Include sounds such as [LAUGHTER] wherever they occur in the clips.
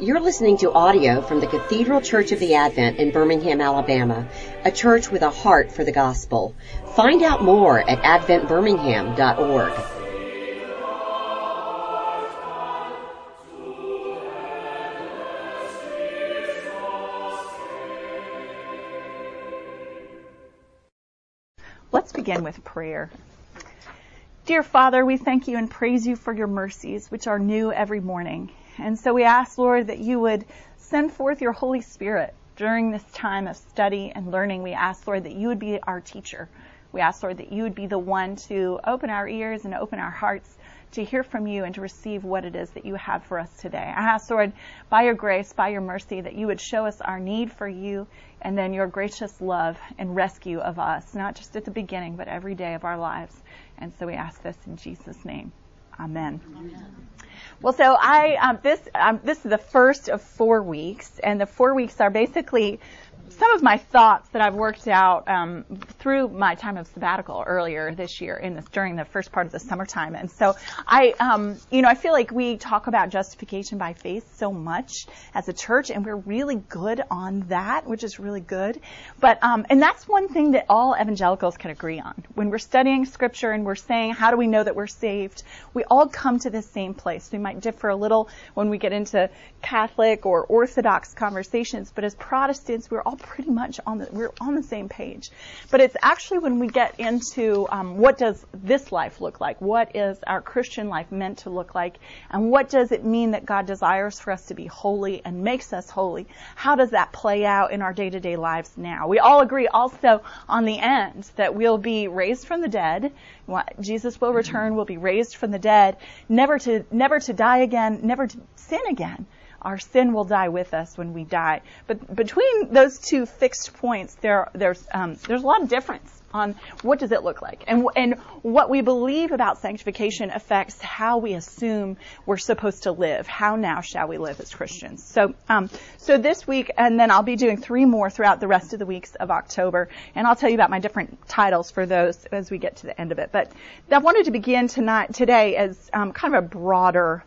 You're listening to audio from the Cathedral Church of the Advent in Birmingham, Alabama, a church with a heart for the gospel. Find out more at adventbirmingham.org. Let's begin with prayer. Dear Father, we thank you and praise you for your mercies, which are new every morning. And so we ask, Lord, that you would send forth your Holy Spirit during this time of study and learning. We ask, Lord, that you would be our teacher. We ask, Lord, that you would be the one to open our ears and open our hearts to hear from you and to receive what it is that you have for us today. I ask, Lord, by your grace, by your mercy, that you would show us our need for you and then your gracious love and rescue of us, not just at the beginning, but every day of our lives. And so we ask this in Jesus' name. Amen. Amen. Well, so I um, this um, this is the first of four weeks, and the four weeks are basically some of my thoughts that I've worked out um, through my time of sabbatical earlier this year in this during the first part of the summertime. And so I, um, you know, I feel like we talk about justification by faith so much as a church, and we're really good on that, which is really good. But um, and that's one thing that all evangelicals can agree on when we're studying Scripture and we're saying how do we know that we're saved. We all come to the same place. We might differ a little when we get into Catholic or Orthodox conversations, but as Protestants, we're all pretty much on the we're on the same page. But it's actually when we get into um, what does this life look like? What is our Christian life meant to look like? And what does it mean that God desires for us to be holy and makes us holy? How does that play out in our day-to-day lives now? We all agree also on the end that we'll be raised from the dead. Jesus will return. We'll be raised from the dead, never to never to die again, never to sin again our sin will die with us when we die. But between those two fixed points, there, there's, um, there's a lot of difference on what does it look like. And, and what we believe about sanctification affects how we assume we're supposed to live. How now shall we live as Christians? So, um, so this week, and then I'll be doing three more throughout the rest of the weeks of October, and I'll tell you about my different titles for those as we get to the end of it. But I wanted to begin tonight, today as um, kind of a broader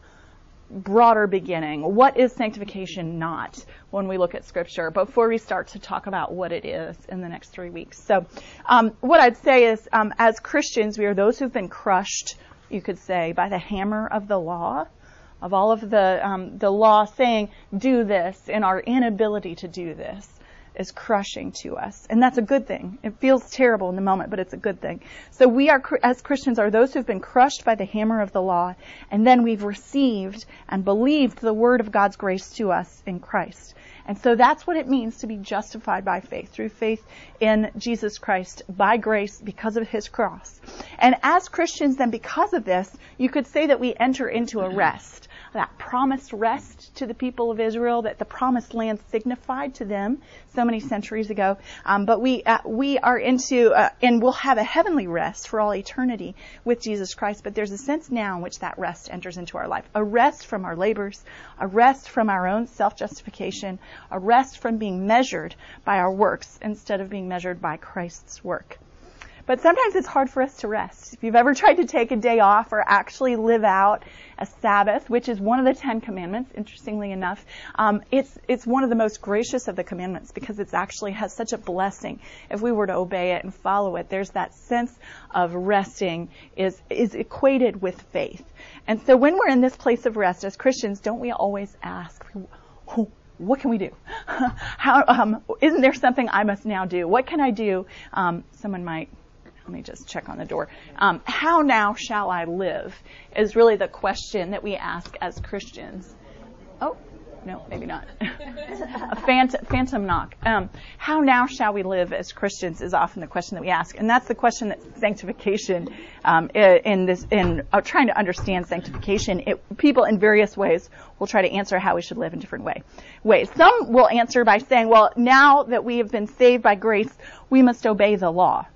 broader beginning. What is sanctification not when we look at scripture before we start to talk about what it is in the next three weeks? So, um, what I'd say is, um, as Christians, we are those who've been crushed, you could say, by the hammer of the law, of all of the, um, the law saying, do this, and our inability to do this is crushing to us. And that's a good thing. It feels terrible in the moment, but it's a good thing. So we are, as Christians, are those who've been crushed by the hammer of the law, and then we've received and believed the word of God's grace to us in Christ. And so that's what it means to be justified by faith, through faith in Jesus Christ, by grace, because of his cross. And as Christians, then because of this, you could say that we enter into a rest that promised rest to the people of Israel that the promised land signified to them so many centuries ago. Um, but we uh, we are into uh, and we'll have a heavenly rest for all eternity with Jesus Christ. But there's a sense now in which that rest enters into our life, a rest from our labors, a rest from our own self-justification, a rest from being measured by our works instead of being measured by Christ's work. But sometimes it's hard for us to rest. If you've ever [LAUGHS] tried to take a day off or actually live out a Sabbath, which is one of the Ten Commandments, interestingly enough, um, it's it's one of the most gracious of the commandments because it actually has such a blessing. If we were to obey it and follow it, there's that sense of resting is is equated with faith. And so when we're in this place of rest as Christians, don't we always ask? what can we do? [LAUGHS] How um, isn't there something I must now do? What can I do? Um, someone might let me just check on the door. Um, how now shall I live is really the question that we ask as Christians. Oh, no, maybe not. [LAUGHS] a phantom, phantom knock. Um, how now shall we live as Christians is often the question that we ask, and that's the question that sanctification, um, in this, in uh, trying to understand sanctification, it, people in various ways will try to answer how we should live in different way, ways. Some will answer by saying, well, now that we have been saved by grace, we must obey the law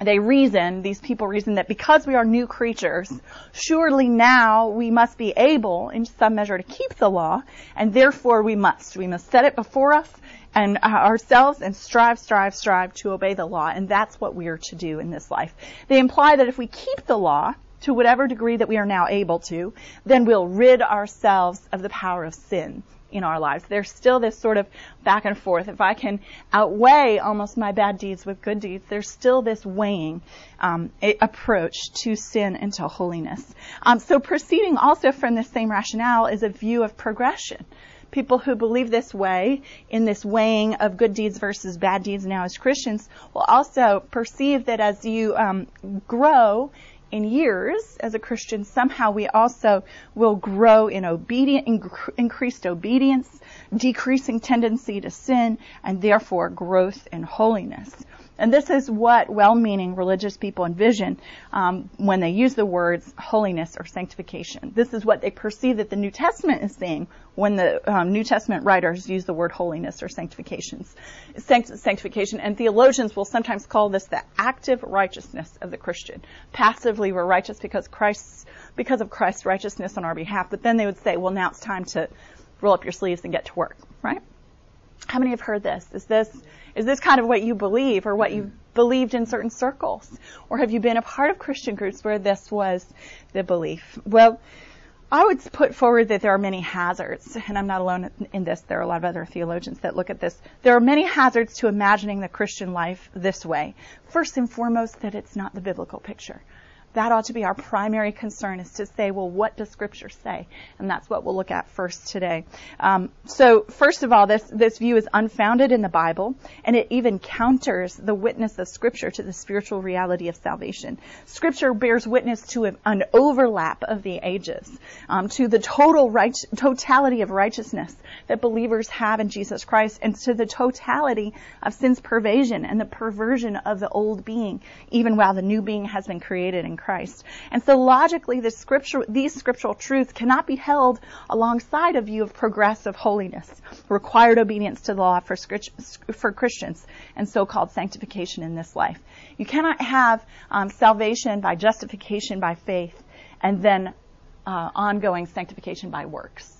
they reason, these people reason that because we are new creatures, surely now we must be able, in some measure, to keep the law, and therefore we must. We must set it before us and uh, ourselves and strive, strive, strive to obey the law, and that's what we are to do in this life. They imply that if we keep the law, to whatever degree that we are now able to, then we'll rid ourselves of the power of sin in our lives. There's still this sort of back and forth. If I can outweigh almost my bad deeds with good deeds, there's still this weighing um, approach to sin and to holiness. Um, so proceeding also from the same rationale is a view of progression people who believe this way in this weighing of good deeds versus bad deeds now as Christians will also perceive that as you um, grow in years as a Christian, somehow we also will grow in obedient, inc- increased obedience, decreasing tendency to sin, and therefore growth in holiness. And this is what well-meaning religious people envision um, when they use the words holiness or sanctification. This is what they perceive that the New Testament is saying when the um, New Testament writers use the word holiness or sanctifications, Sanct- sanctification. And theologians will sometimes call this the active righteousness of the Christian. Passively, we're righteous because Christ's because of Christ's righteousness on our behalf. But then they would say, well, now it's time to roll up your sleeves and get to work, right? How many have heard this? Is this is this kind of what you believe or what you mm-hmm. believed in certain circles? Or have you been a part of Christian groups where this was the belief? Well, I would put forward that there are many hazards, and I'm not alone in this. There are a lot of other theologians that look at this. There are many hazards to imagining the Christian life this way. First and foremost, that it's not the biblical picture that ought to be our primary concern is to say, well, what does Scripture say? And that's what we'll look at first today. Um, so, first of all, this this view is unfounded in the Bible, and it even counters the witness of Scripture to the spiritual reality of salvation. Scripture bears witness to an overlap of the ages, um, to the total right, totality of righteousness that believers have in Jesus Christ, and to the totality of sin's pervasion and the perversion of the old being, even while the new being has been created in Christ. Christ. And so logically, scripture, these scriptural truths cannot be held alongside a view of progressive holiness, required obedience to the law for, for Christians, and so-called sanctification in this life. You cannot have um, salvation by justification by faith and then uh, ongoing sanctification by works.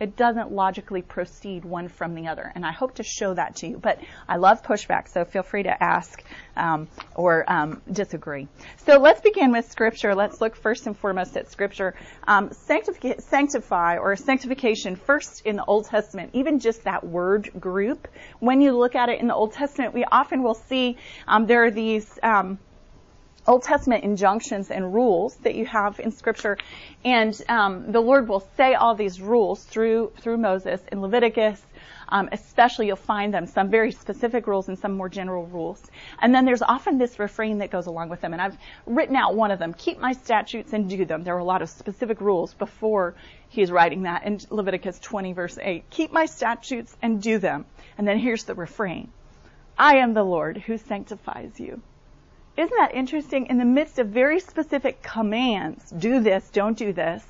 It doesn't logically proceed one from the other, and I hope to show that to you. But I love pushback, so feel free to ask um, or um, disagree. So let's begin with Scripture. Let's look first and foremost at Scripture. Um, sanctify or sanctification first in the Old Testament, even just that word group. When you look at it in the Old Testament, we often will see um, there are these. Old Testament injunctions and rules that you have in Scripture, and um, the Lord will say all these rules through through Moses in Leviticus. Um, especially, you'll find them some very specific rules and some more general rules. And then there's often this refrain that goes along with them. And I've written out one of them: "Keep my statutes and do them." There are a lot of specific rules before he's writing that in Leviticus 20 verse 8. Keep my statutes and do them. And then here's the refrain: I am the Lord who sanctifies you. Isn't that interesting? In the midst of very specific commands, do this, don't do this,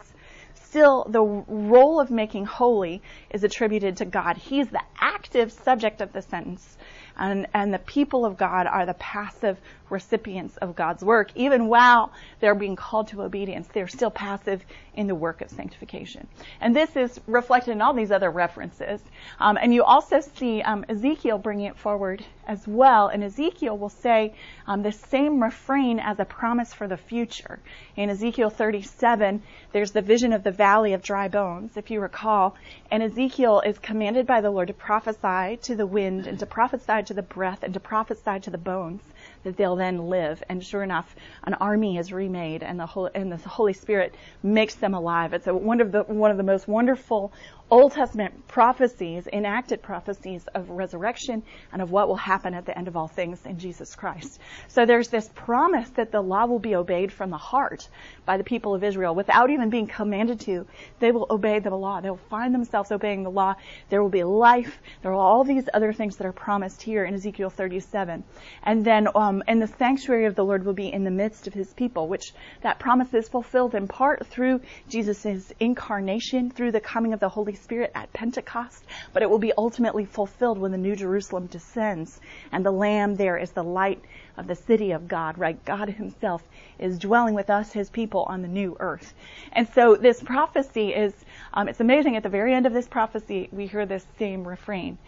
still the role of making holy is attributed to God. He's the active subject of the sentence. And, and the people of God are the passive recipients of God's work. Even while they're being called to obedience, they're still passive in the work of sanctification. And this is reflected in all these other references. Um, and you also see um, Ezekiel bringing it forward as well. And Ezekiel will say um, the same refrain as a promise for the future. In Ezekiel 37, there's the vision of the valley of dry bones, if you recall. And Ezekiel is commanded by the Lord to prophesy to the wind and to prophesy to the breath and to prophesy to the bones that they'll then live. And sure enough, an army is remade, and the Holy, and the Holy Spirit makes them alive. It's a, one of the one of the most wonderful Old Testament prophecies, enacted prophecies of resurrection and of what will happen at the end of all things in Jesus Christ. So there's this promise that the law will be obeyed from the heart by the people of Israel without even being commanded to. They will obey the law. They'll find themselves obeying the law. There will be life. There are all these other things that are promised here in Ezekiel 37. And then, um, and the sanctuary of the Lord will be in the midst of his people, which that promise is fulfilled in part through Jesus' incarnation, through the coming of the Holy Spirit at Pentecost, but it will be ultimately fulfilled when the New Jerusalem descends and the Lamb there is the light of the city of God, right? God himself is dwelling with us, his people, on the new earth. And so this prophecy is, um, it's amazing at the very end of this prophecy, we hear this same refrain.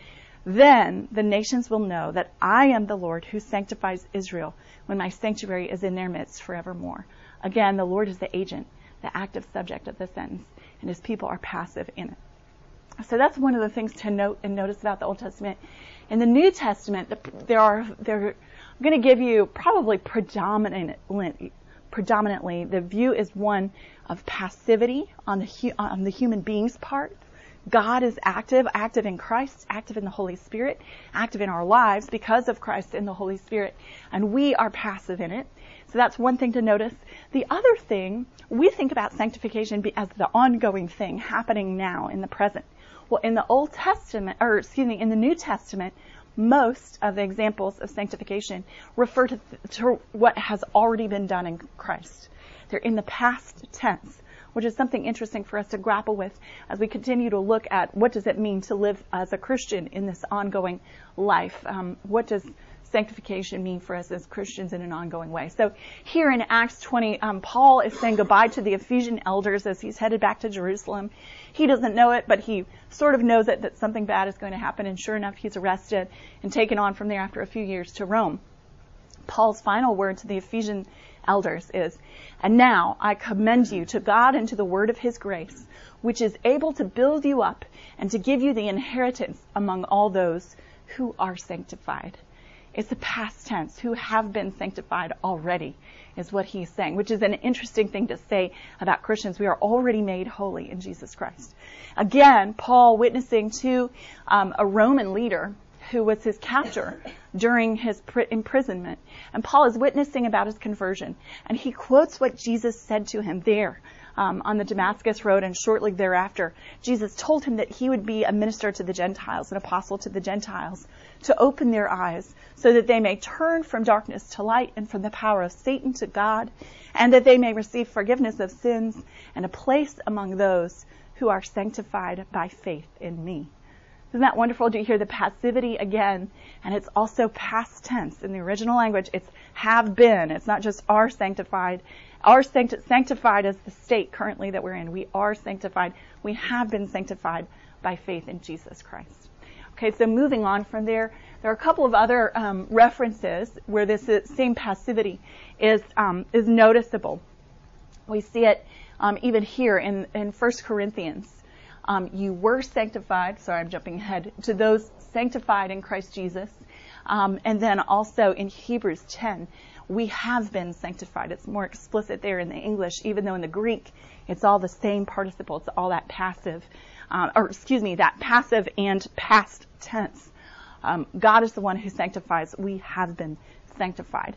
Then the nations will know that I am the Lord who sanctifies Israel when my sanctuary is in their midst forevermore. Again, the Lord is the agent, the active subject of the sentence, and his people are passive in it. So that's one of the things to note and notice about the Old Testament. In the New Testament, there are there. I'm going to give you probably predominantly, predominantly the view is one of passivity on the on the human being's part. God is active, active in Christ, active in the Holy Spirit, active in our lives because of Christ and the Holy Spirit, and we are passive in it. So that's one thing to notice. The other thing, we think about sanctification as the ongoing thing happening now in the present. Well, in the Old Testament, or excuse me, in the New Testament, most of the examples of sanctification refer to, to what has already been done in Christ. They're in the past tense which is something interesting for us to grapple with as we continue to look at what does it mean to live as a Christian in this ongoing life. Um, what does sanctification mean for us as Christians in an ongoing way. So here in Acts 20, um, Paul is saying goodbye to the Ephesian elders as he's headed back to Jerusalem. He doesn't know it, but he sort of knows it that something bad is going to happen, and sure enough, he's arrested and taken on from there after a few years to Rome. Paul's final word to the Ephesian elders is, And now I commend you to God and to the word of his grace, which is able to build you up and to give you the inheritance among all those who are sanctified. It's the past tense, who have been sanctified already, is what he's saying, which is an interesting thing to say about Christians. We are already made holy in Jesus Christ. Again, Paul witnessing to um, a Roman leader who was his captor during his imprisonment. And Paul is witnessing about his conversion. And he quotes what Jesus said to him there um, on the Damascus Road and shortly thereafter. Jesus told him that he would be a minister to the Gentiles, an apostle to the Gentiles, to open their eyes so that they may turn from darkness to light and from the power of Satan to God, and that they may receive forgiveness of sins and a place among those who are sanctified by faith in me. Isn't that wonderful? Do you hear the passivity again? And it's also past tense. In the original language, it's have been. It's not just are sanctified. Are sancti- sanctified as the state currently that we're in. We are sanctified. We have been sanctified by faith in Jesus Christ. Okay, so moving on from there, there are a couple of other um, references where this same passivity is um, is noticeable. We see it um, even here in in 1 Corinthians um, you were sanctified. Sorry, I'm jumping ahead to those sanctified in Christ Jesus. Um, and then also in Hebrews 10, we have been sanctified. It's more explicit there in the English, even though in the Greek it's all the same participle. It's all that passive, uh, or excuse me, that passive and past tense. Um, God is the one who sanctifies. We have been sanctified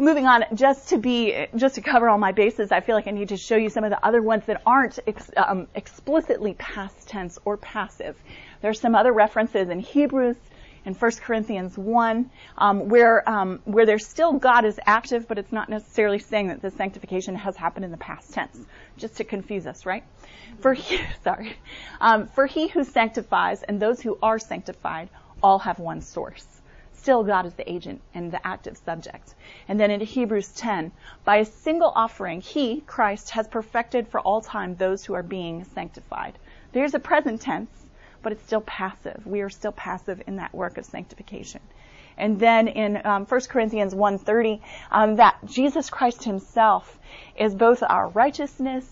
moving on, just to be, just to cover all my bases, I feel like I need to show you some of the other ones that aren't ex, um, explicitly past tense or passive. There's some other references in Hebrews, in 1 Corinthians 1, um, where um, where there's still God is active, but it's not necessarily saying that the sanctification has happened in the past tense, just to confuse us, right? For he, [LAUGHS] sorry, um, for he who sanctifies and those who are sanctified all have one source still God is the agent and the active subject. And then in Hebrews 10, by a single offering, He, Christ, has perfected for all time those who are being sanctified. There's a present tense, but it's still passive. We are still passive in that work of sanctification. And then in um, 1 Corinthians 1.30, um, that Jesus Christ Himself is both our righteousness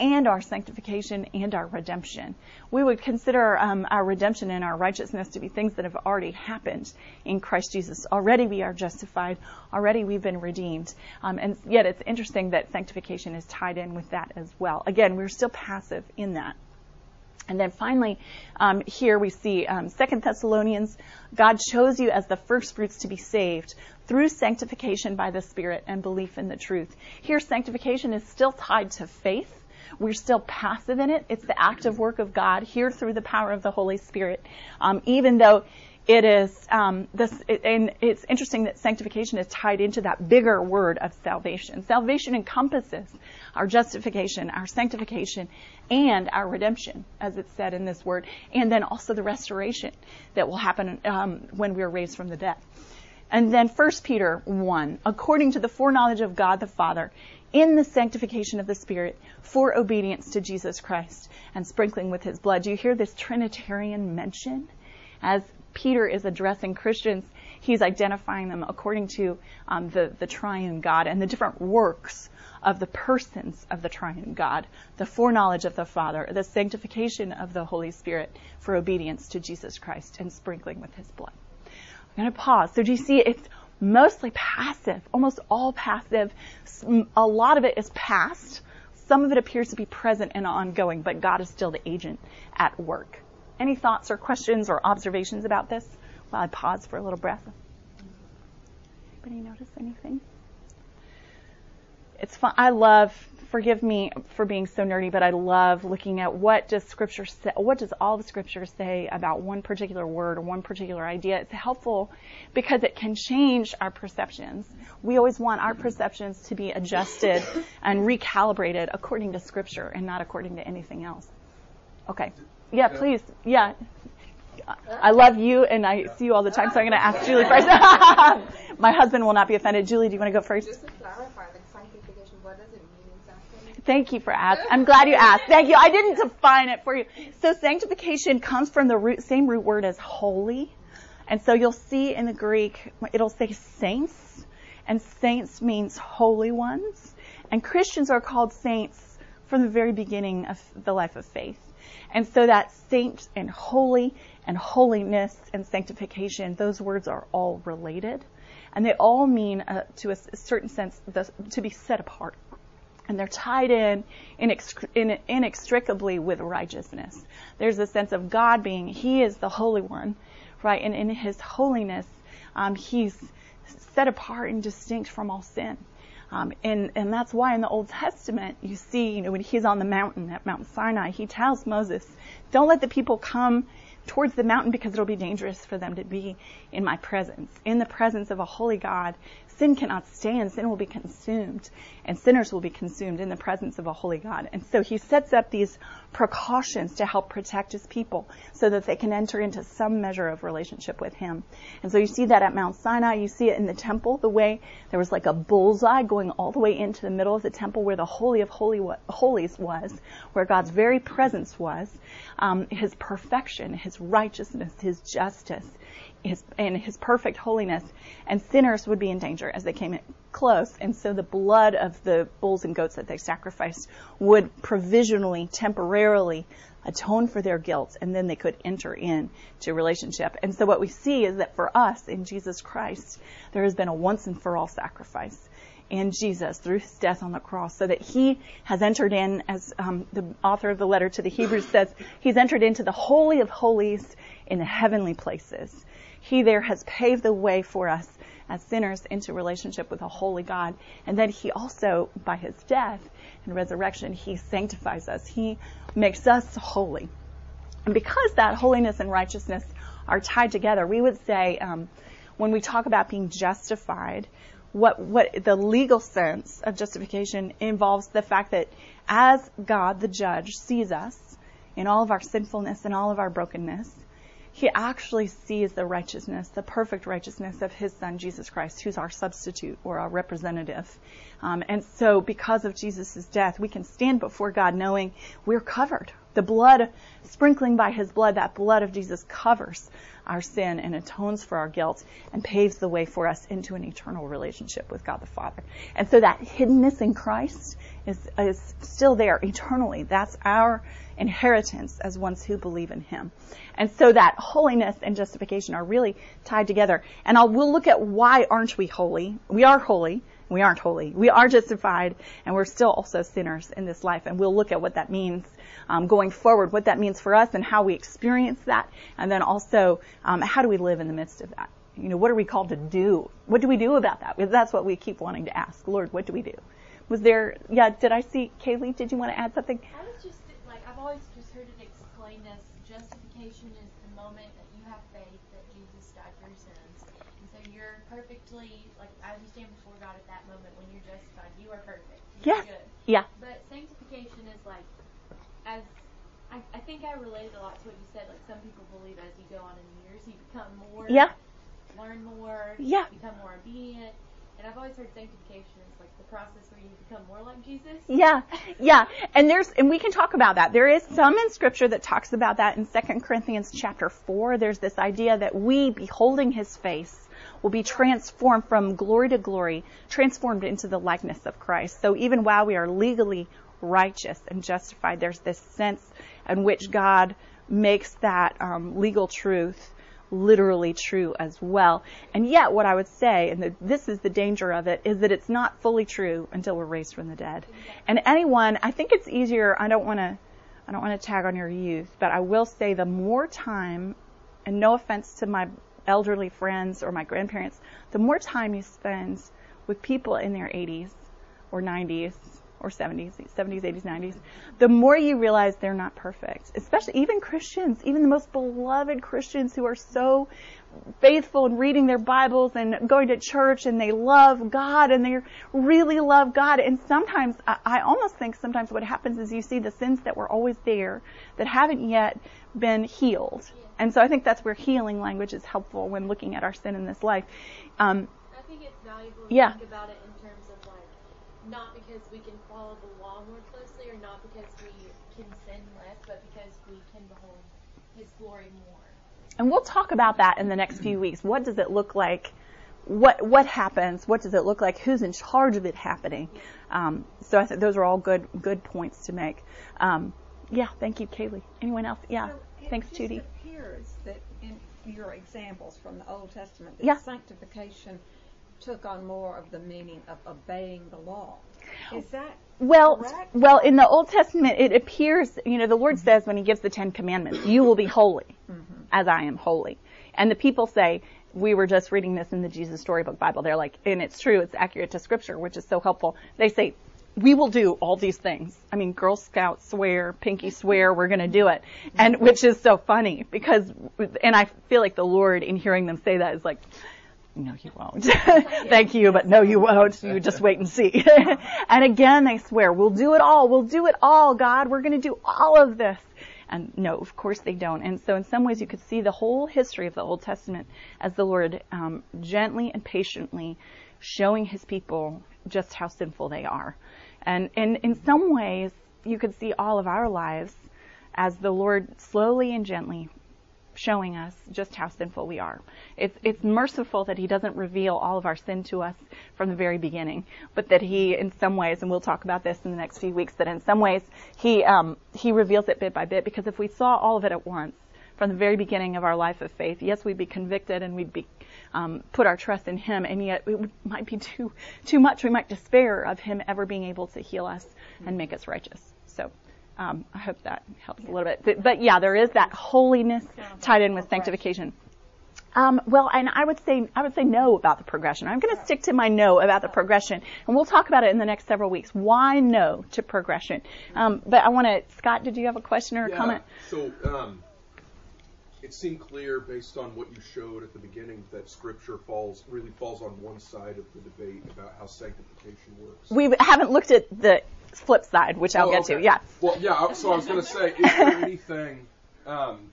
and our sanctification and our redemption. We would consider um, our redemption and our righteousness to be things that have already happened in Christ Jesus. Already we are justified. Already we've been redeemed. Um, and yet it's interesting that sanctification is tied in with that as well. Again, we're still passive in that. And then finally, um, here we see um, Second Thessalonians. God chose you as the first fruits to be saved through sanctification by the Spirit and belief in the truth. Here, sanctification is still tied to faith we're still passive in it. It's the active work of God here through the power of the Holy Spirit. Um, even though it is um, this, and it's interesting that sanctification is tied into that bigger word of salvation. Salvation encompasses our justification, our sanctification, and our redemption, as it's said in this word, and then also the restoration that will happen um, when we are raised from the dead. And then 1 Peter 1, according to the foreknowledge of God the Father, in the sanctification of the Spirit for obedience to Jesus Christ and sprinkling with his blood. Do you hear this Trinitarian mention? As Peter is addressing Christians, he's identifying them according to um, the, the triune God and the different works of the persons of the triune God, the foreknowledge of the Father, the sanctification of the Holy Spirit for obedience to Jesus Christ and sprinkling with his blood. I'm going to pause. So do you see it's mostly passive, almost all passive. A lot of it is past. Some of it appears to be present and ongoing, but God is still the agent at work. Any thoughts or questions or observations about this while I pause for a little breath? Anybody notice anything? It's fun. I love, forgive me for being so nerdy, but I love looking at what does scripture say, what does all the scripture say about one particular word or one particular idea. It's helpful because it can change our perceptions. We always want our perceptions to be adjusted and recalibrated according to scripture and not according to anything else. Okay. Yeah, please. Yeah. I love you and I see you all the time, so I'm going to ask Julie first. [LAUGHS] My husband will not be offended. Julie, do you want to go first? Just to clarify, like sanctification, what does it mean exactly? Thank you for asking. I'm glad you asked. Thank you. I didn't define it for you. So sanctification comes from the root, same root word as holy. And so you'll see in the Greek, it'll say saints, and saints means holy ones. And Christians are called saints from the very beginning of the life of faith. And so that saint and holy and holiness and sanctification, those words are all related. And they all mean, uh, to a, certain sense, the, to be set apart. And they're tied in inextricably with righteousness. There's a sense of God being, He is the Holy One, right? And in His holiness, um, He's set apart and distinct from all sin. Um, and, and that's why in the Old Testament you see, you know, when he's on the mountain at Mount Sinai, he tells Moses, don't let the people come towards the mountain because it'll be dangerous for them to be in my presence. In the presence of a holy God, sin cannot stand, sin will be consumed, and sinners will be consumed in the presence of a holy God. And so he sets up these precautions to help protect his people so that they can enter into some measure of relationship with him. And so you see that at Mount Sinai, you see it in the temple, the way there was like a bullseye going all the way into the middle of the temple where the Holy of Holy, Holies was, where God's very presence was, um, his perfection, his righteousness, his justice, his, and his perfect holiness, and sinners would be in danger as they came close. And so the blood of the bulls and goats that they sacrificed would provisionally, temporarily atone for their guilt, and then they could enter into relationship. And so what we see is that for us in Jesus Christ, there has been a once and for all sacrifice in Jesus through his death on the cross, so that he has entered in, as um, the author of the letter to the Hebrews says, he's entered into the holy of holies in the heavenly places. He there has paved the way for us as sinners into relationship with a holy God. And then he also, by his death and resurrection, he sanctifies us. He makes us holy. And because that holiness and righteousness are tied together, we would say, um, when we talk about being justified, what, what the legal sense of justification involves the fact that as God, the judge, sees us in all of our sinfulness and all of our brokenness, he actually sees the righteousness, the perfect righteousness of his son, Jesus Christ, who's our substitute or our representative. Um, and so because of Jesus' death, we can stand before God knowing we're covered. The blood, sprinkling by his blood, that blood of Jesus covers our sin and atones for our guilt and paves the way for us into an eternal relationship with God the Father. And so that hiddenness in Christ is, is still there eternally. That's our inheritance as ones who believe in Him. And so that holiness and justification are really tied together. And I'll, we'll look at why aren't we holy? We are holy. We aren't holy. We are justified, and we're still also sinners in this life. And we'll look at what that means um, going forward, what that means for us, and how we experience that, and then also um, how do we live in the midst of that. You know, what are we called to do? What do we do about that? That's what we keep wanting to ask. Lord, what do we do? Was there? Yeah. Did I see Kaylee? Did you want to add something? I was just always just heard it explained as justification is the moment that you have faith that Jesus died for your sins. And so you're perfectly, like, as you stand before God at that moment when you're justified, you are perfect. You're yes. good. Yeah. But sanctification is like, as I, I think I related a lot to what you said. Like, some people believe as you go on in years, you become more. Yeah. Learn more. Yeah. Become more obedient. And I've always heard sanctification is like the process where you become more like Jesus. Yeah, yeah. And there's, and we can talk about that. There is some in scripture that talks about that in 2 Corinthians chapter 4. There's this idea that we, beholding his face, will be transformed from glory to glory, transformed into the likeness of Christ. So even while we are legally righteous and justified, there's this sense in which God makes that um, legal truth literally true as well. And yet, what I would say, and the, this is the danger of it, is that it's not fully true until we're raised from the dead. And anyone, I think it's easier. I don't want to, I don't want to tag on your youth, but I will say the more time, and no offense to my elderly friends or my grandparents, the more time you spend with people in their 80s or 90s or 70s, 70s, 80s, 90s, the more you realize they're not perfect. Especially even Christians, even the most beloved Christians who are so faithful and reading their Bibles and going to church and they love God and they really love God. And sometimes, I almost think sometimes what happens is you see the sins that were always there that haven't yet been healed. And so I think that's where healing language is helpful when looking at our sin in this life. Um, I think it's valuable to yeah. think about it in terms of like, not because we can follow the law more closely or not because we can sin less, but because we can behold His glory more. And we'll talk about that in the next few weeks. What does it look like? What what happens? What does it look like? Who's in charge of it happening? Um, so I think those are all good good points to make. Um, yeah, thank you, Kaylee. Anyone else? Yeah, so thanks, Judy. It appears that in your examples from the Old Testament, that yeah. sanctification took on more of the meaning of obeying the law. Is that well, correct? well, in the Old Testament, it appears, you know, the Lord says when He gives the Ten Commandments, "You will be holy, mm-hmm. as I am holy," and the people say, "We were just reading this in the Jesus Storybook Bible." They're like, and it's true, it's accurate to Scripture, which is so helpful. They say, we will do all these things. I mean, Girl Scouts swear, Pinky swear, we're going to do it. And which is so funny because, and I feel like the Lord in hearing them say that is like, no, you won't. [LAUGHS] Thank you, but no, you won't. You just wait and see. [LAUGHS] and again, they swear, we'll do it all. We'll do it all, God. We're going to do all of this. And no, of course they don't. And so in some ways you could see the whole history of the Old Testament as the Lord um, gently and patiently showing his people just how sinful they are. And, and in some ways you could see all of our lives as the Lord slowly and gently showing us just how sinful we are. It's, it's merciful that He doesn't reveal all of our sin to us from the very beginning, but that He, in some ways, and we'll talk about this in the next few weeks, that in some ways He, um, He reveals it bit by bit, because if we saw all of it at once, from the very beginning of our life of faith, yes, we'd be convicted and we'd be um, put our trust in Him, and yet it might be too too much. We might despair of Him ever being able to heal us and make us righteous. So. Um, I hope that helps a little bit. But, but, yeah, there is that holiness tied in with sanctification. Um, well, and I would say I would say no about the progression. I'm going to stick to my no about the progression, and we'll talk about it in the next several weeks. Why no to progression? Um, but I want to, Scott. Did you have a question or a yeah, comment? So um, it seemed clear based on what you showed at the beginning that Scripture falls really falls on one side of the debate about how sanctification works. We haven't looked at the flip side, which I'll oh, get okay. to. Yeah. Well, yeah. So I was going [LAUGHS] to say, is there anything? Um,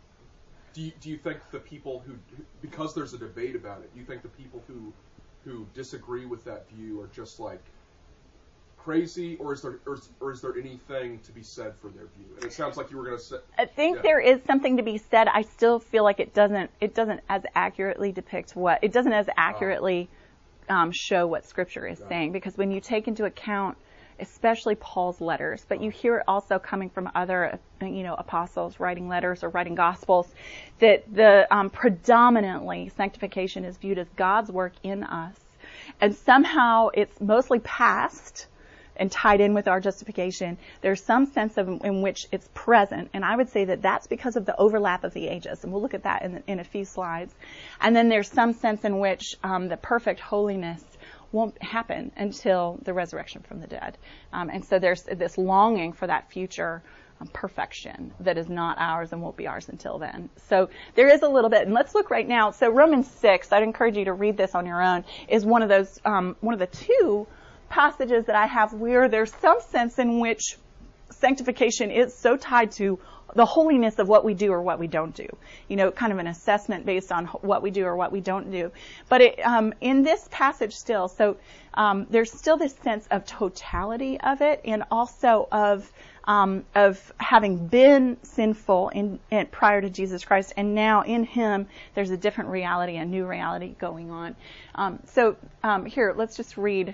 do you, do you think the people who, because there's a debate about it, do you think the people who who disagree with that view are just like crazy, or is there or is, or is there anything to be said for their view? And it sounds like you were going to say. I think yeah. there is something to be said. I still feel like it doesn't it doesn't as accurately depict what it doesn't as accurately um, show what Scripture is saying because when you take into account especially Paul's letters, but you hear it also coming from other, you know, apostles writing letters or writing gospels, that the um, predominantly sanctification is viewed as God's work in us, and somehow it's mostly past and tied in with our justification. There's some sense of in which it's present, and I would say that that's because of the overlap of the ages, and we'll look at that in, in a few slides. And then there's some sense in which um, the perfect holiness won't happen until the resurrection from the dead. Um, and so there's this longing for that future um, perfection that is not ours and won't be ours until then. So there is a little bit, and let's look right now. So Romans 6, I'd encourage you to read this on your own, is one of those, um, one of the two passages that I have where there's some sense in which sanctification is so tied to the holiness of what we do or what we don't do. You know, kind of an assessment based on what we do or what we don't do. But it, um, in this passage still, so um, there's still this sense of totality of it, and also of um, of having been sinful in, in, prior to Jesus Christ, and now in Him there's a different reality, a new reality going on. Um, so um, here, let's just read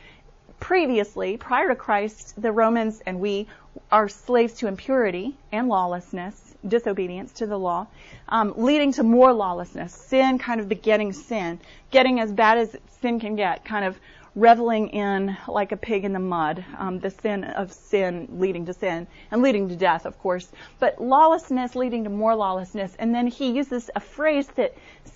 previously, prior to Christ, the Romans and we are slaves to impurity and lawlessness, disobedience to the law, um, leading to more lawlessness, sin kind of begetting sin, getting as bad as sin can get, kind of reveling in like a pig in the mud, um, the sin of sin leading to sin and leading to death, of course, but lawlessness leading to more lawlessness. And then he uses a phrase that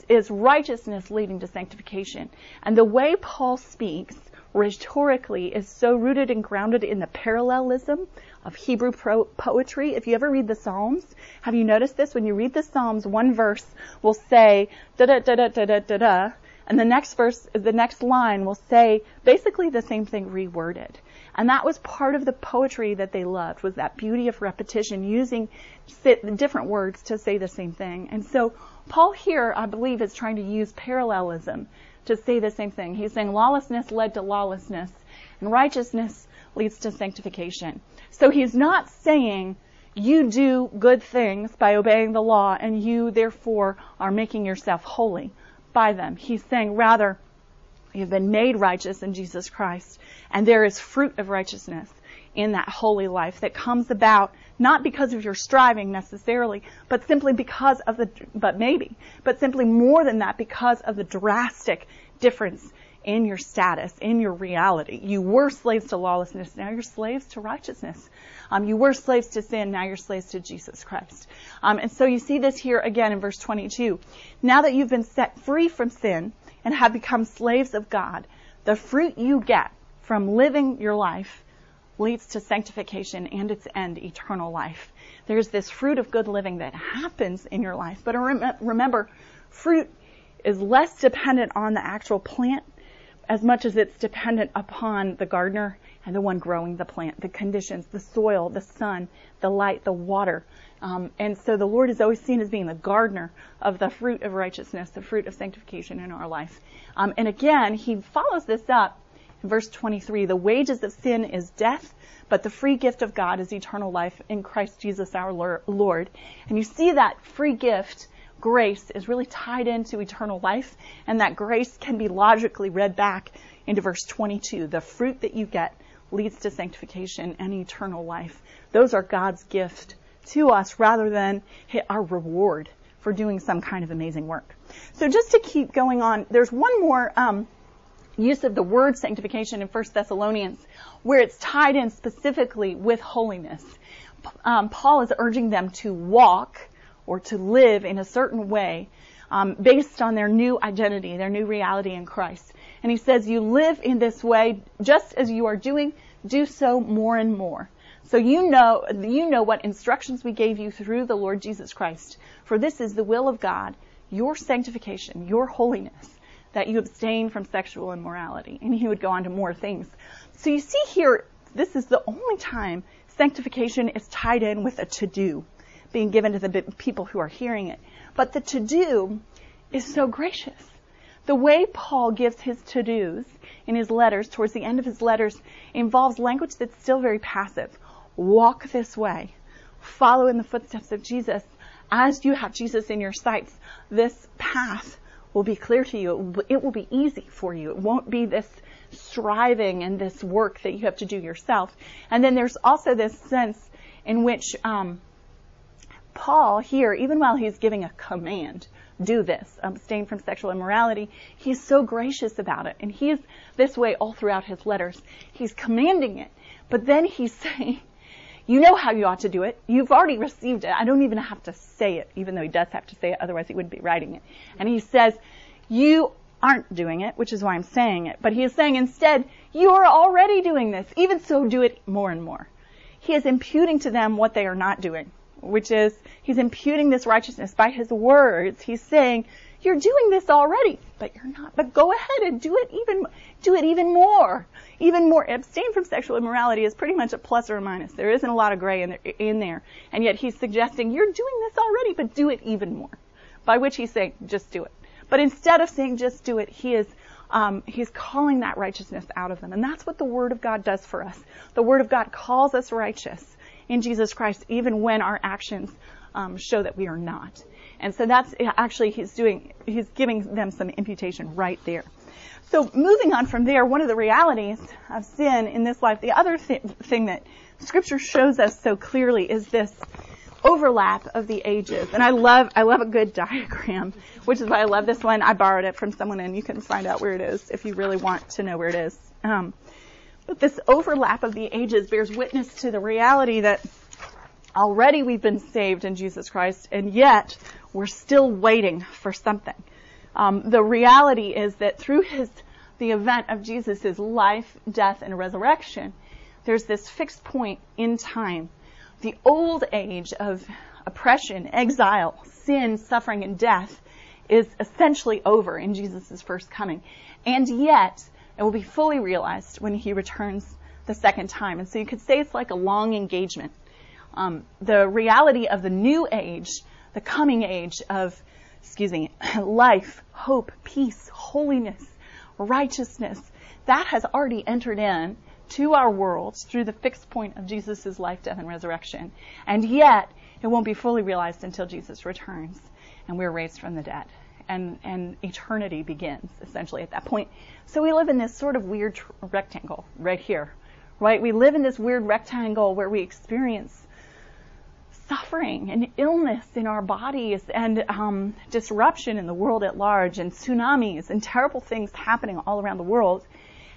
is righteousness leading to sanctification. And the way Paul speaks rhetorically is so rooted and grounded in the parallelism of Hebrew pro- poetry. If you ever read the Psalms, have you noticed this? When you read the Psalms, one verse will say da da da da da da da da, and the next verse, the next line will say basically the same thing reworded. And that was part of the poetry that they loved, was that beauty of repetition, using different words to say the same thing. And so Paul here, I believe, is trying to use parallelism to say the same thing. He's saying lawlessness led to lawlessness, and righteousness leads to sanctification. So he's not saying you do good things by obeying the law and you therefore are making yourself holy by them. He's saying rather, you've been made righteous in Jesus Christ and there is fruit of righteousness in that holy life that comes about not because of your striving necessarily, but simply because of the, but maybe, but simply more than that because of the drastic difference in your status, in your reality. You were slaves to lawlessness, now you're slaves to righteousness. Um, you were slaves to sin, now you're slaves to Jesus Christ. Um, and so you see this here again in verse 22. Now that you've been set free from sin and have become slaves of God, the fruit you get from living your life leads to sanctification and its end, eternal life. There's this fruit of good living that happens in your life. But remember, fruit is less dependent on the actual plant as much as it's dependent upon the gardener and the one growing the plant, the conditions, the soil, the sun, the light, the water. Um, and so the Lord is always seen as being the gardener of the fruit of righteousness, the fruit of sanctification in our life. Um, and again, he follows this up verse 23, the wages of sin is death, but the free gift of God is eternal life in Christ Jesus our Lord. And you see that free gift, grace, is really tied into eternal life, and that grace can be logically read back into verse 22. The fruit that you get leads to sanctification and eternal life. Those are God's gift to us rather than our reward for doing some kind of amazing work. So just to keep going on, there's one more um, use of the word sanctification in 1 Thessalonians, where it's tied in specifically with holiness. Um, Paul is urging them to walk or to live in a certain way um, based on their new identity, their new reality in Christ. And he says, You live in this way just as you are doing, do so more and more. So you know, you know what instructions we gave you through the Lord Jesus Christ. For this is the will of God, your sanctification, your holiness that you abstain from sexual immorality. And he would go on to more things. So you see here, this is the only time sanctification is tied in with a to do being given to the people who are hearing it. But the to do is so gracious. The way Paul gives his to dos in his letters, towards the end of his letters, involves language that's still very passive. Walk this way. Follow in the footsteps of Jesus. As you have Jesus in your sights, this path will be clear to you. It will be easy for you. It won't be this striving and this work that you have to do yourself. And then there's also this sense in which um, Paul here, even while he's giving a command, do this, abstain from sexual immorality, he's so gracious about it. And he's this way all throughout his letters. He's commanding it. But then he's [LAUGHS] saying, You know how you ought to do it. You've already received it. I don't even have to say it, even though he does have to say it, otherwise he wouldn't be writing it. And he says, you aren't doing it, which is why I'm saying it. But he is saying instead, you are already doing this. Even so, do it more and more. He is imputing to them what they are not doing, which is he's imputing this righteousness by his words. He's saying, you're doing this already, but you're not. But go ahead and do it even, do it even more. Even more. Abstain from sexual immorality is pretty much a plus or a minus. There isn't a lot of gray in there, in there. And yet he's suggesting you're doing this already, but do it even more. By which he's saying, just do it. But instead of saying just do it, he is um, he's calling that righteousness out of them. And that's what the Word of God does for us. The Word of God calls us righteous in Jesus Christ, even when our actions um, show that we are not. And so that's actually he's doing he's giving them some imputation right there. So moving on from there, one of the realities of sin in this life, the other th- thing that Scripture shows us so clearly is this overlap of the ages. And I love, I love a good [LAUGHS] diagram, which is why I love this one. I borrowed it from someone and you can find out where it is if you really want to know where it is. Um, but this overlap of the ages bears witness to the reality that already we've been saved in Jesus Christ and yet we're still waiting for something. Um, the reality is that through his, the event of Jesus' life, death, and resurrection, there's this fixed point in time the old age of oppression, exile, sin, suffering, and death is essentially over in Jesus' first coming. And yet, it will be fully realized when he returns the second time. And so you could say it's like a long engagement. Um, the reality of the new age, the coming age of, excuse me, [LAUGHS] life, hope, peace, holiness, righteousness, that has already entered in to our world through the fixed point of Jesus' life, death, and resurrection. And yet, it won't be fully realized until Jesus returns and we're raised from the dead. And, and eternity begins essentially at that point. So we live in this sort of weird tr- rectangle right here, right? We live in this weird rectangle where we experience suffering and illness in our bodies and um, disruption in the world at large and tsunamis and terrible things happening all around the world.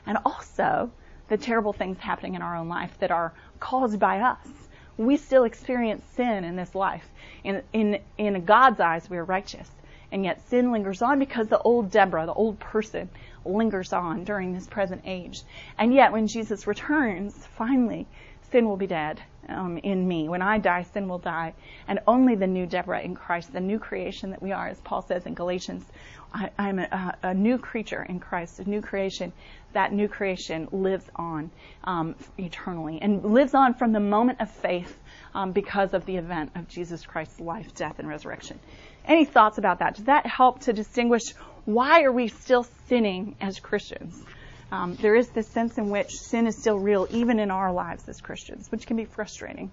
And also, the terrible things happening in our own life that are caused by us. We still experience sin in this life. In, in, in God's eyes, we are righteous. And yet sin lingers on because the old Deborah, the old person, lingers on during this present age. And yet when Jesus returns, finally, sin will be dead um, in me. When I die, sin will die. And only the new Deborah in Christ, the new creation that we are, as Paul says in Galatians, I, am a, a, new creature in Christ, a new creation that new creation lives on um, eternally and lives on from the moment of faith um, because of the event of Jesus Christ's life, death, and resurrection. Any thoughts about that? Does that help to distinguish why are we still sinning as Christians? Um, there is this sense in which sin is still real even in our lives as Christians, which can be frustrating.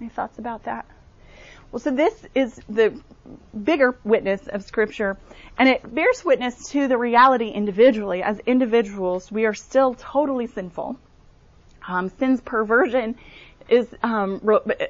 Any thoughts about that? Well, so this is the bigger witness of Scripture, and it bears witness to the reality individually. As individuals, we are still totally sinful. Um, sin's perversion is um,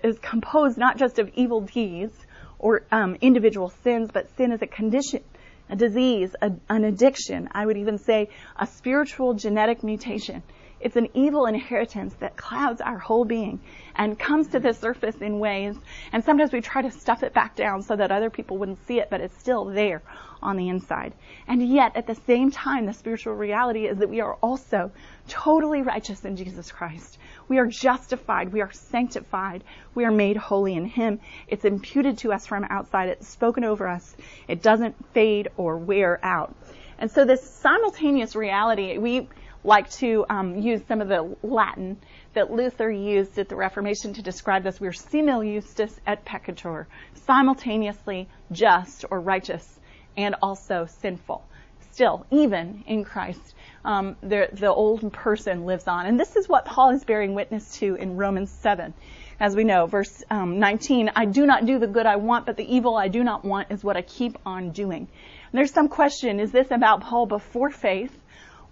is composed not just of evil deeds or um, individual sins, but sin is a condition, a disease, a, an addiction. I would even say a spiritual genetic mutation it's an evil inheritance that clouds our whole being and comes to the surface in ways, and sometimes we try to stuff it back down so that other people wouldn't see it, but it's still there on the inside. And yet, at the same time, the spiritual reality is that we are also totally righteous in Jesus Christ. We are justified. We are sanctified. We are made holy in Him. It's imputed to us from outside. It's spoken over us. It doesn't fade or wear out. And so this simultaneous reality, we, like to um, use some of the Latin that Luther used at the Reformation to describe this. We're simul justus et peccator, simultaneously just or righteous and also sinful. Still, even in Christ, um, the, the old person lives on. And this is what Paul is bearing witness to in Romans 7. As we know, verse um, 19, I do not do the good I want, but the evil I do not want is what I keep on doing. And there's some question, is this about Paul before faith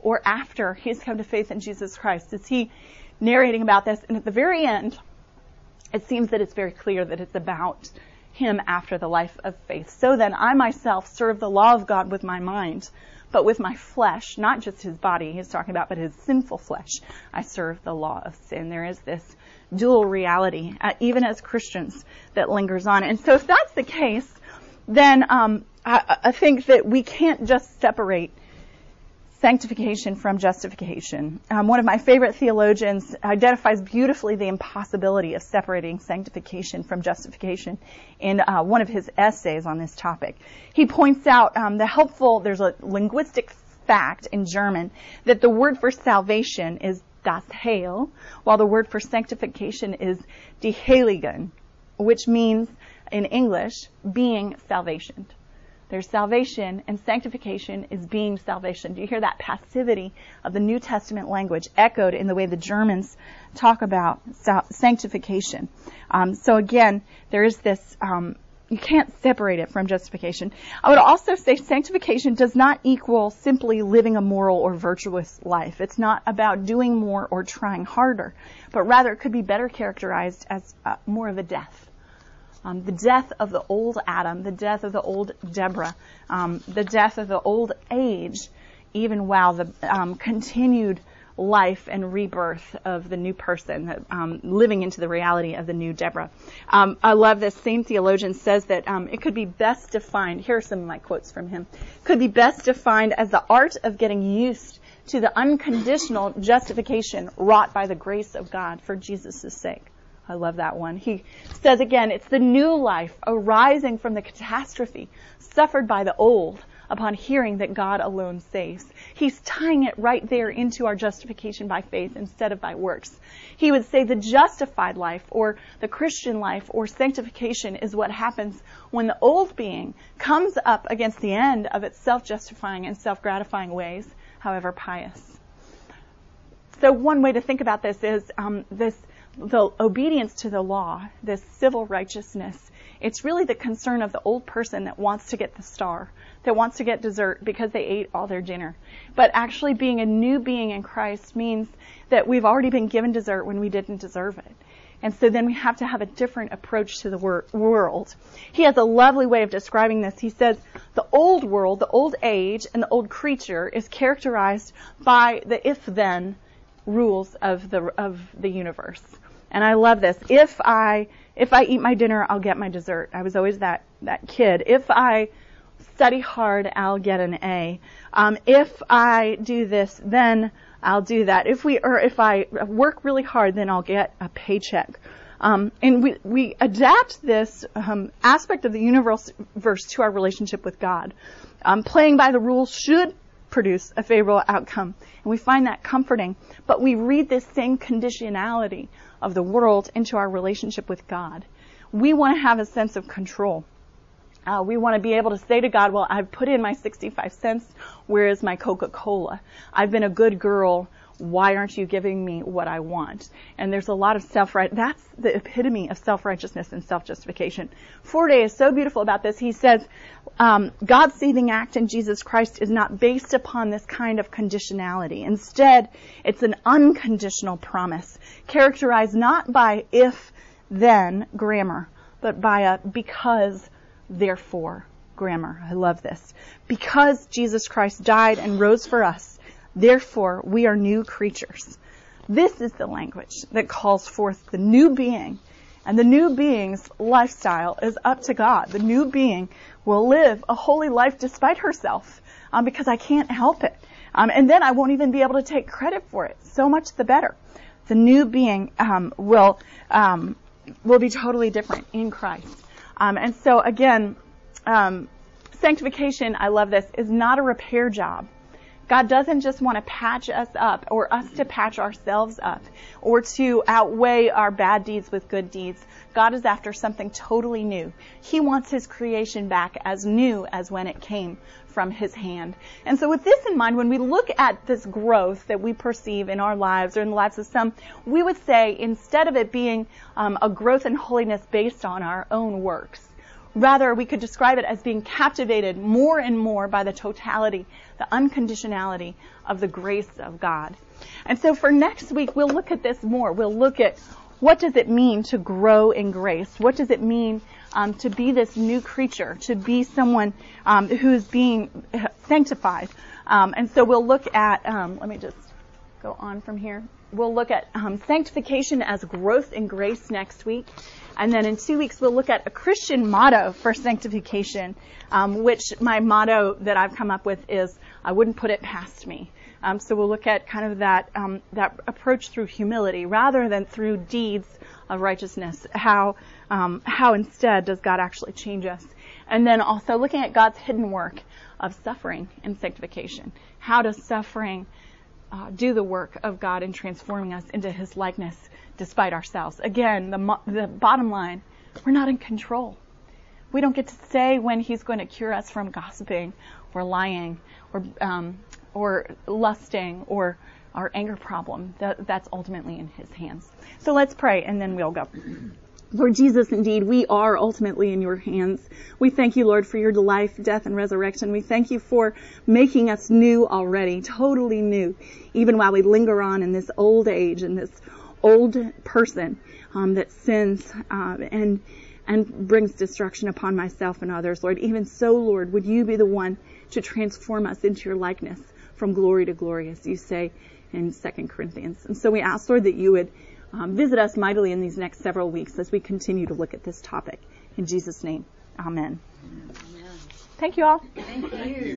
or after he's come to faith in Jesus Christ? Is he narrating about this? And at the very end, it seems that it's very clear that it's about him after the life of faith. So then I myself serve the law of God with my mind, but with my flesh, not just his body he's talking about, but his sinful flesh, I serve the law of sin. There is this dual reality, uh, even as Christians, that lingers on. And so if that's the case, then um, I, I think that we can't just separate sanctification from justification. Um, one of my favorite theologians identifies beautifully the impossibility of separating sanctification from justification in uh, one of his essays on this topic. He points out um, the helpful, there's a linguistic fact in German that the word for salvation is das Heil, while the word for sanctification is die Heiligung, which means in English, being salvation. There's salvation, and sanctification is being salvation. Do you hear that passivity of the New Testament language echoed in the way the Germans talk about sanctification? Um, so again, there is this. Um, you can't separate it from justification. I would also say sanctification does not equal simply living a moral or virtuous life. It's not about doing more or trying harder, but rather it could be better characterized as uh, more of a death um, the death of the old Adam, the death of the old Deborah, um, the death of the old age, even while the um, continued life and rebirth of the new person, um, living into the reality of the new Deborah. Um, I love this. Same theologian says that um, it could be best defined. Here are some of my quotes from him. Could be best defined as the art of getting used to the unconditional justification wrought by the grace of God for Jesus' sake. I love that one. He says again, it's the new life arising from the catastrophe suffered by the old upon hearing that God alone saves. He's tying it right there into our justification by faith instead of by works. He would say the justified life or the Christian life or sanctification is what happens when the old being comes up against the end of its self-justifying and self-gratifying ways, however pious. So one way to think about this is um, this the obedience to the law, this civil righteousness, it's really the concern of the old person that wants to get the star, that wants to get dessert because they ate all their dinner. But actually being a new being in Christ means that we've already been given dessert when we didn't deserve it. And so then we have to have a different approach to the wor- world. He has a lovely way of describing this. He says, the old world, the old age, and the old creature is characterized by the if-then rules of the, of the universe. And I love this. If I if I eat my dinner, I'll get my dessert. I was always that that kid. If I study hard, I'll get an A. Um, if I do this, then I'll do that. If we or if I work really hard, then I'll get a paycheck. Um, and we we adapt this um, aspect of the universe to our relationship with God. Um, playing by the rules should produce a favorable outcome, and we find that comforting. But we read this same conditionality of the world into our relationship with God. We want to have a sense of control. Uh, we want to be able to say to God, well, I've put in my 65 cents. Where is my Coca-Cola? I've been a good girl. Why aren't you giving me what I want? And there's a lot of self-right. That's the epitome of self-righteousness and self-justification. Forde is so beautiful about this. He says, um, God's saving act in Jesus Christ is not based upon this kind of conditionality. Instead, it's an unconditional promise characterized not by if then grammar, but by a because therefore grammar. I love this. Because Jesus Christ died and rose for us, therefore we are new creatures. This is the language that calls forth the new being. And the new being's lifestyle is up to God. The new being will live a holy life despite herself um, because I can't help it. Um, and then I won't even be able to take credit for it. So much the better. The new being um, will um, will be totally different in Christ. Um, and so again, um, sanctification, I love this, is not a repair job. God doesn't just want to patch us up or us to patch ourselves up or to outweigh our bad deeds with good deeds. God is after something totally new. He wants his creation back as new as when it came from his hand. And so with this in mind, when we look at this growth that we perceive in our lives or in the lives of some, we would say instead of it being um, a growth in holiness based on our own works, rather we could describe it as being captivated more and more by the totality, the unconditionality of the grace of God. And so for next week, we'll look at this more. We'll look at what does it mean to grow in grace? What does it mean um, to be this new creature, to be someone um, who's being sanctified? Um, and so we'll look at. Um, let me just go on from here. We'll look at um, sanctification as growth in grace next week. And then in two weeks, we'll look at a Christian motto for sanctification, um, which my motto that I've come up with is, I wouldn't put it past me. Um, so we'll look at kind of that, um, that approach through humility rather than through deeds of righteousness. How, um, how instead does God actually change us? And then also looking at God's hidden work of suffering and sanctification. How does suffering uh, do the work of God in transforming us into His likeness despite ourselves? Again, the, the bottom line, we're not in control. We don't get to say when He's going to cure us from gossiping or lying or um, or lusting or our anger problem. That, that's ultimately in His hands. So let's pray, and then we'll go. Lord Jesus, indeed, we are ultimately in your hands. We thank you, Lord, for your life, death, and resurrection. We thank you for making us new already, totally new, even while we linger on in this old age and this old person um, that sins uh, and and brings destruction upon myself and others, Lord. Even so, Lord, would you be the one to transform us into your likeness from glory to glory, as you say in Second Corinthians. And so we ask, Lord, that you would um, visit us mightily in these next several weeks as we continue to look at this topic. In Jesus' name, amen. amen. Thank you all. Thank you.